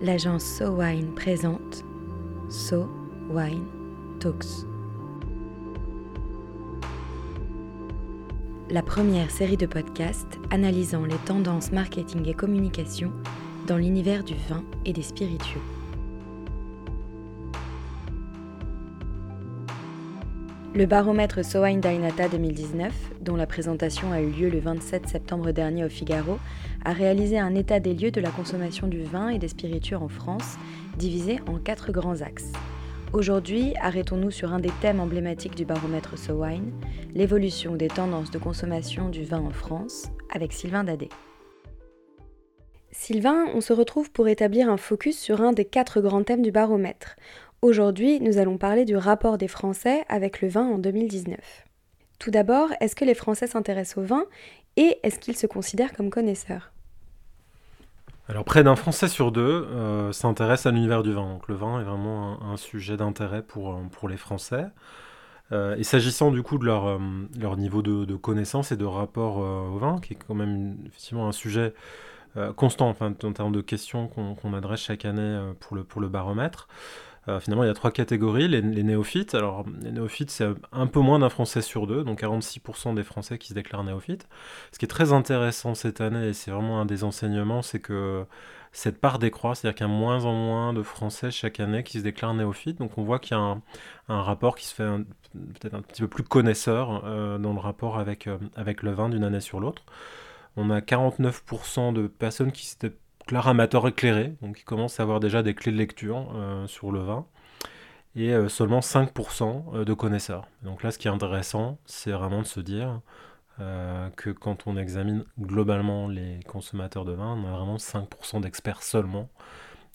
l'agence So Wine présente So Wine Talks. La première série de podcasts analysant les tendances marketing et communication dans l'univers du vin et des spiritueux. Le baromètre Wine Dainata 2019, dont la présentation a eu lieu le 27 septembre dernier au Figaro, a réalisé un état des lieux de la consommation du vin et des spiritueux en France, divisé en quatre grands axes. Aujourd'hui, arrêtons-nous sur un des thèmes emblématiques du baromètre Wine, l'évolution des tendances de consommation du vin en France, avec Sylvain Dadé. Sylvain, on se retrouve pour établir un focus sur un des quatre grands thèmes du baromètre. Aujourd'hui, nous allons parler du rapport des Français avec le vin en 2019. Tout d'abord, est-ce que les Français s'intéressent au vin et est-ce qu'ils se considèrent comme connaisseurs? Alors près d'un Français sur deux euh, s'intéresse à l'univers du vin. Donc le vin est vraiment un, sujet d'intérêt pour, euh, pour les Français. Euh, et s'agissant du coup de leur, leur niveau de, connaissance et de rapport au vin, qui est quand même effectivement un sujet constant enfin, en termes de questions qu'on adresse chaque année pour, le, pour le baromètre, euh, finalement, il y a trois catégories. Les, néophytes, alors les néophytes, c'est un peu moins d'un Français sur deux, donc 46% des Français qui se déclarent néophytes. Ce qui est très intéressant cette année, et c'est vraiment un des enseignements, c'est que cette part décroît, c'est-à-dire qu'il y a moins en moins de Français chaque année qui se déclarent néophytes. Donc on voit qu'il y a un, rapport qui se fait peut-être un petit peu plus connaisseur euh, dans le rapport avec, euh, avec le vin d'une année sur l'autre. On a 49% de personnes qui se clair amateur éclairé, donc il commence à avoir déjà des clés de lecture euh, sur le vin, et euh, seulement 5% euh, de connaisseurs. Donc là, ce qui est intéressant, c'est vraiment de se dire que quand on examine globalement les consommateurs de vin, on a vraiment 5% d'experts seulement,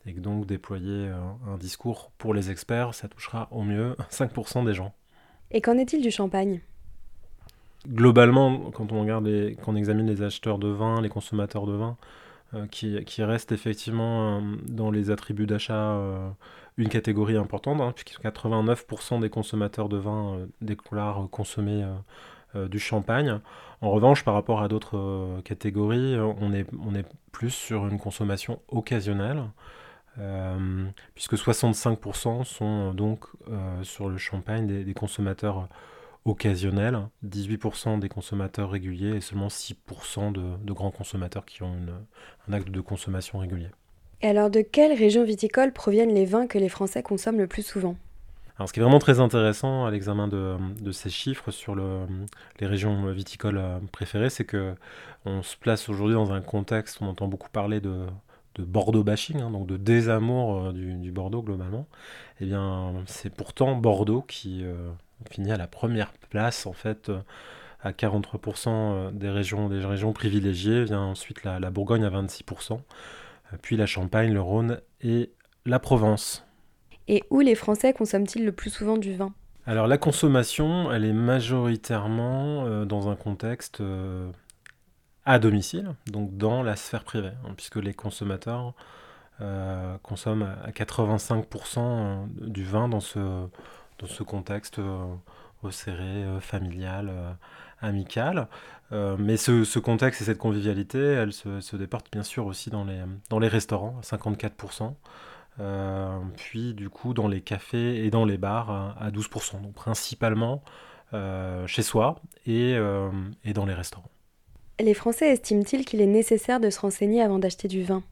et que donc déployer un discours pour les experts, ça touchera au mieux 5% des gens. Et qu'en est-il du champagne? Globalement, quand on regarde les, quand on examine les acheteurs de vin, les consommateurs de vin, qui, qui, reste effectivement euh, dans les attributs d'achat euh, une catégorie importante, hein, puisque 89% des consommateurs de vin déclarent consommer du champagne. En revanche, par rapport à d'autres catégories, on est, on est plus sur une consommation occasionnelle. puisque 65% sont donc sur le champagne des, des consommateurs occasionnel, 18% des consommateurs réguliers et seulement 6% de, grands consommateurs qui ont un acte de consommation régulier. Et alors de quelles régions viticoles proviennent les vins que les Français consomment le plus souvent? Alors, ce qui est vraiment très intéressant à l'examen de, ces chiffres sur les régions viticoles euh, préférées, c'est que on se place aujourd'hui dans un contexte où on entend beaucoup parler de, Bordeaux bashing, hein, donc de désamour euh, du, Bordeaux globalement. Eh bien, c'est pourtant Bordeaux qui euh, on finit à la première place en fait euh, à 43% euh, des régions, des régions privilégiées, vient ensuite la, Bourgogne à 26%, euh, puis la Champagne, le Rhône et la Provence. Et où les Français consomment-ils le plus souvent du vin? Alors la consommation, elle est majoritairement dans un contexte à domicile, donc dans la sphère privée, hein, puisque les consommateurs consomment à 85% du vin dans ce, dans ce contexte euh, resserré, euh, familial, euh, amical. mais ce, contexte et cette convivialité, elle se, se déporte bien sûr aussi dans les, restaurants, à 54%. puis du coup dans les cafés et dans les bars à, 12%, donc principalement chez soi et dans les restaurants. Les Français estiment-ils qu'il est nécessaire de se renseigner avant d'acheter du vin?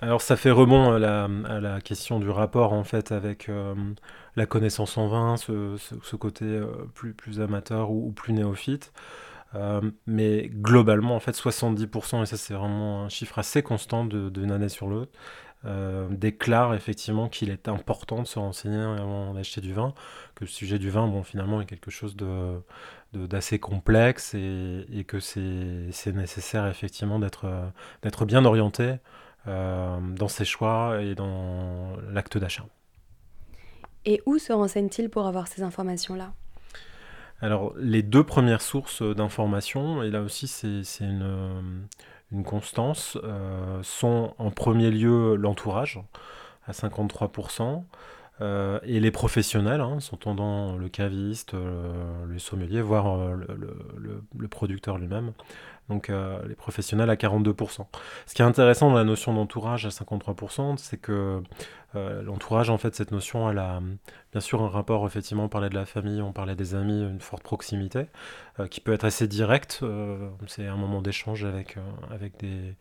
Alors ça fait rebond à la, question du rapport en fait avec euh, la connaissance en vin, ce, côté euh, plus, amateur ou, plus néophyte. Euh, mais globalement, en fait, 70%, et ça c'est vraiment un chiffre assez constant d'une année sur l'autre, déclarent effectivement qu'il est important de se renseigner avant d'acheter du vin, que le sujet du vin, bon, finalement, est quelque chose de, d'assez complexe et, que c'est nécessaire effectivement d'être bien orienté dans ses choix et dans l'acte d'achat. Et où se renseigne-t-il pour avoir ces informations-là? Alors, les deux premières sources d'informations, et là aussi c'est une, une, constance, euh, sont en premier lieu l'entourage, à 53%, euh, et les professionnels, hein, s'entendant le caviste, le sommelier, voire le, le, producteur lui-même, donc les professionnels à 42%. Ce qui est intéressant dans la notion d'entourage à 53%, c'est que l'entourage, en fait, cette notion, elle a bien sûr un rapport, effectivement, on parlait de la famille, on parlait des amis, une forte proximité, qui peut être assez directe, c'est un moment d'échange avec, avec, des,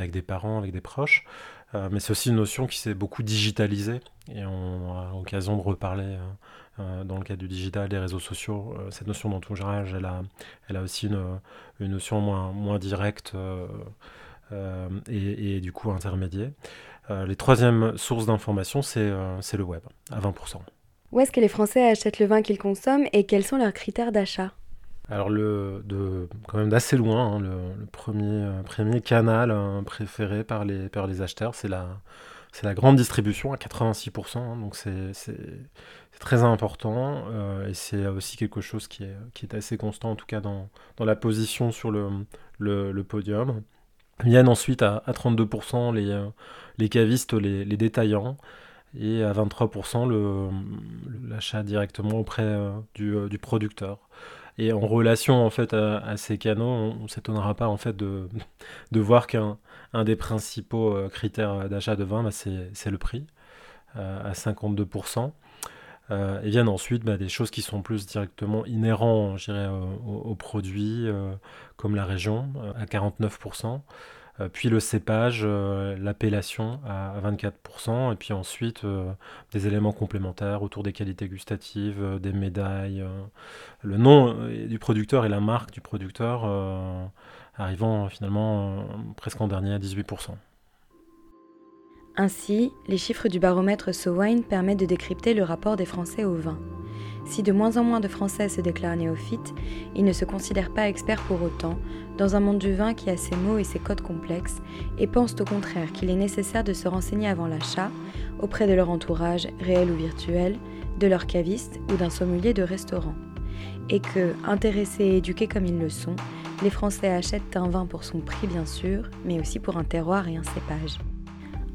avec des parents, avec des proches, mais c'est aussi une notion qui s'est beaucoup digitalisée, et on a l'occasion de reparler euh, dans le cadre du digital, des réseaux sociaux, euh, cette notion d'entourage, elle a, elle a aussi une, une notion moins, moins directe euh, et, et, du coup intermédiaire. les troisièmes sources d'information, c'est le web, à 20%. Où est-ce que les Français achètent le vin qu'ils consomment et quels sont leurs critères d'achat? Alors, le, de, quand même d'assez loin, hein, le, premier, premier canal hein, préféré par les, acheteurs, c'est la, grande distribution à 86%, hein, donc c'est très important euh, et c'est aussi quelque chose qui est, assez constant en tout cas dans, la position sur le, le, podium. Viennent ensuite à, à 32% les, euh, les cavistes, les, détaillants et à 23% l'achat directement auprès euh, du, producteur. Et en relation en fait à, ces canaux, on ne s'étonnera pas en fait de, de voir qu'un un des principaux critères d'achat de vin, bah, c'est le prix à 52%. Euh, et viennent ensuite bah, des choses qui sont plus directement dirais, aux, produits, euh, comme la région, euh, à 49%. Puis le cépage, l'appellation à, 24%, et puis ensuite des éléments complémentaires autour des qualités gustatives, des médailles, le nom du producteur et la marque du producteur, arrivant finalement presque en dernier à 18%. Ainsi, les chiffres du baromètre SoWine permettent de décrypter le rapport des Français au vin. Si de moins en moins de Français se déclarent néophytes, ils ne se considèrent pas experts pour autant, dans un monde du vin qui a ses mots et ses codes complexes, et pensent au contraire qu'il est nécessaire de se renseigner avant l'achat, auprès de leur entourage, réel ou virtuel, de leur caviste ou d'un sommelier de restaurant. Et que, intéressés et éduqués comme ils le sont, les Français achètent un vin pour son prix bien sûr, mais aussi pour un terroir et un cépage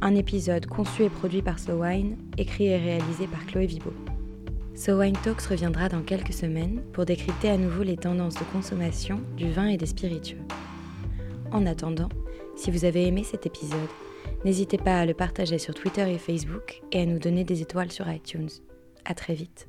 un épisode conçu et produit par SoWine, écrit et réalisé par Chloé Vibo. SoWine Talks reviendra dans quelques semaines pour décrypter à nouveau les tendances de consommation du vin et des spiritueux. En attendant, si vous avez aimé cet épisode, n'hésitez pas à le partager sur Twitter et Facebook et à nous donner des étoiles sur iTunes. À très vite.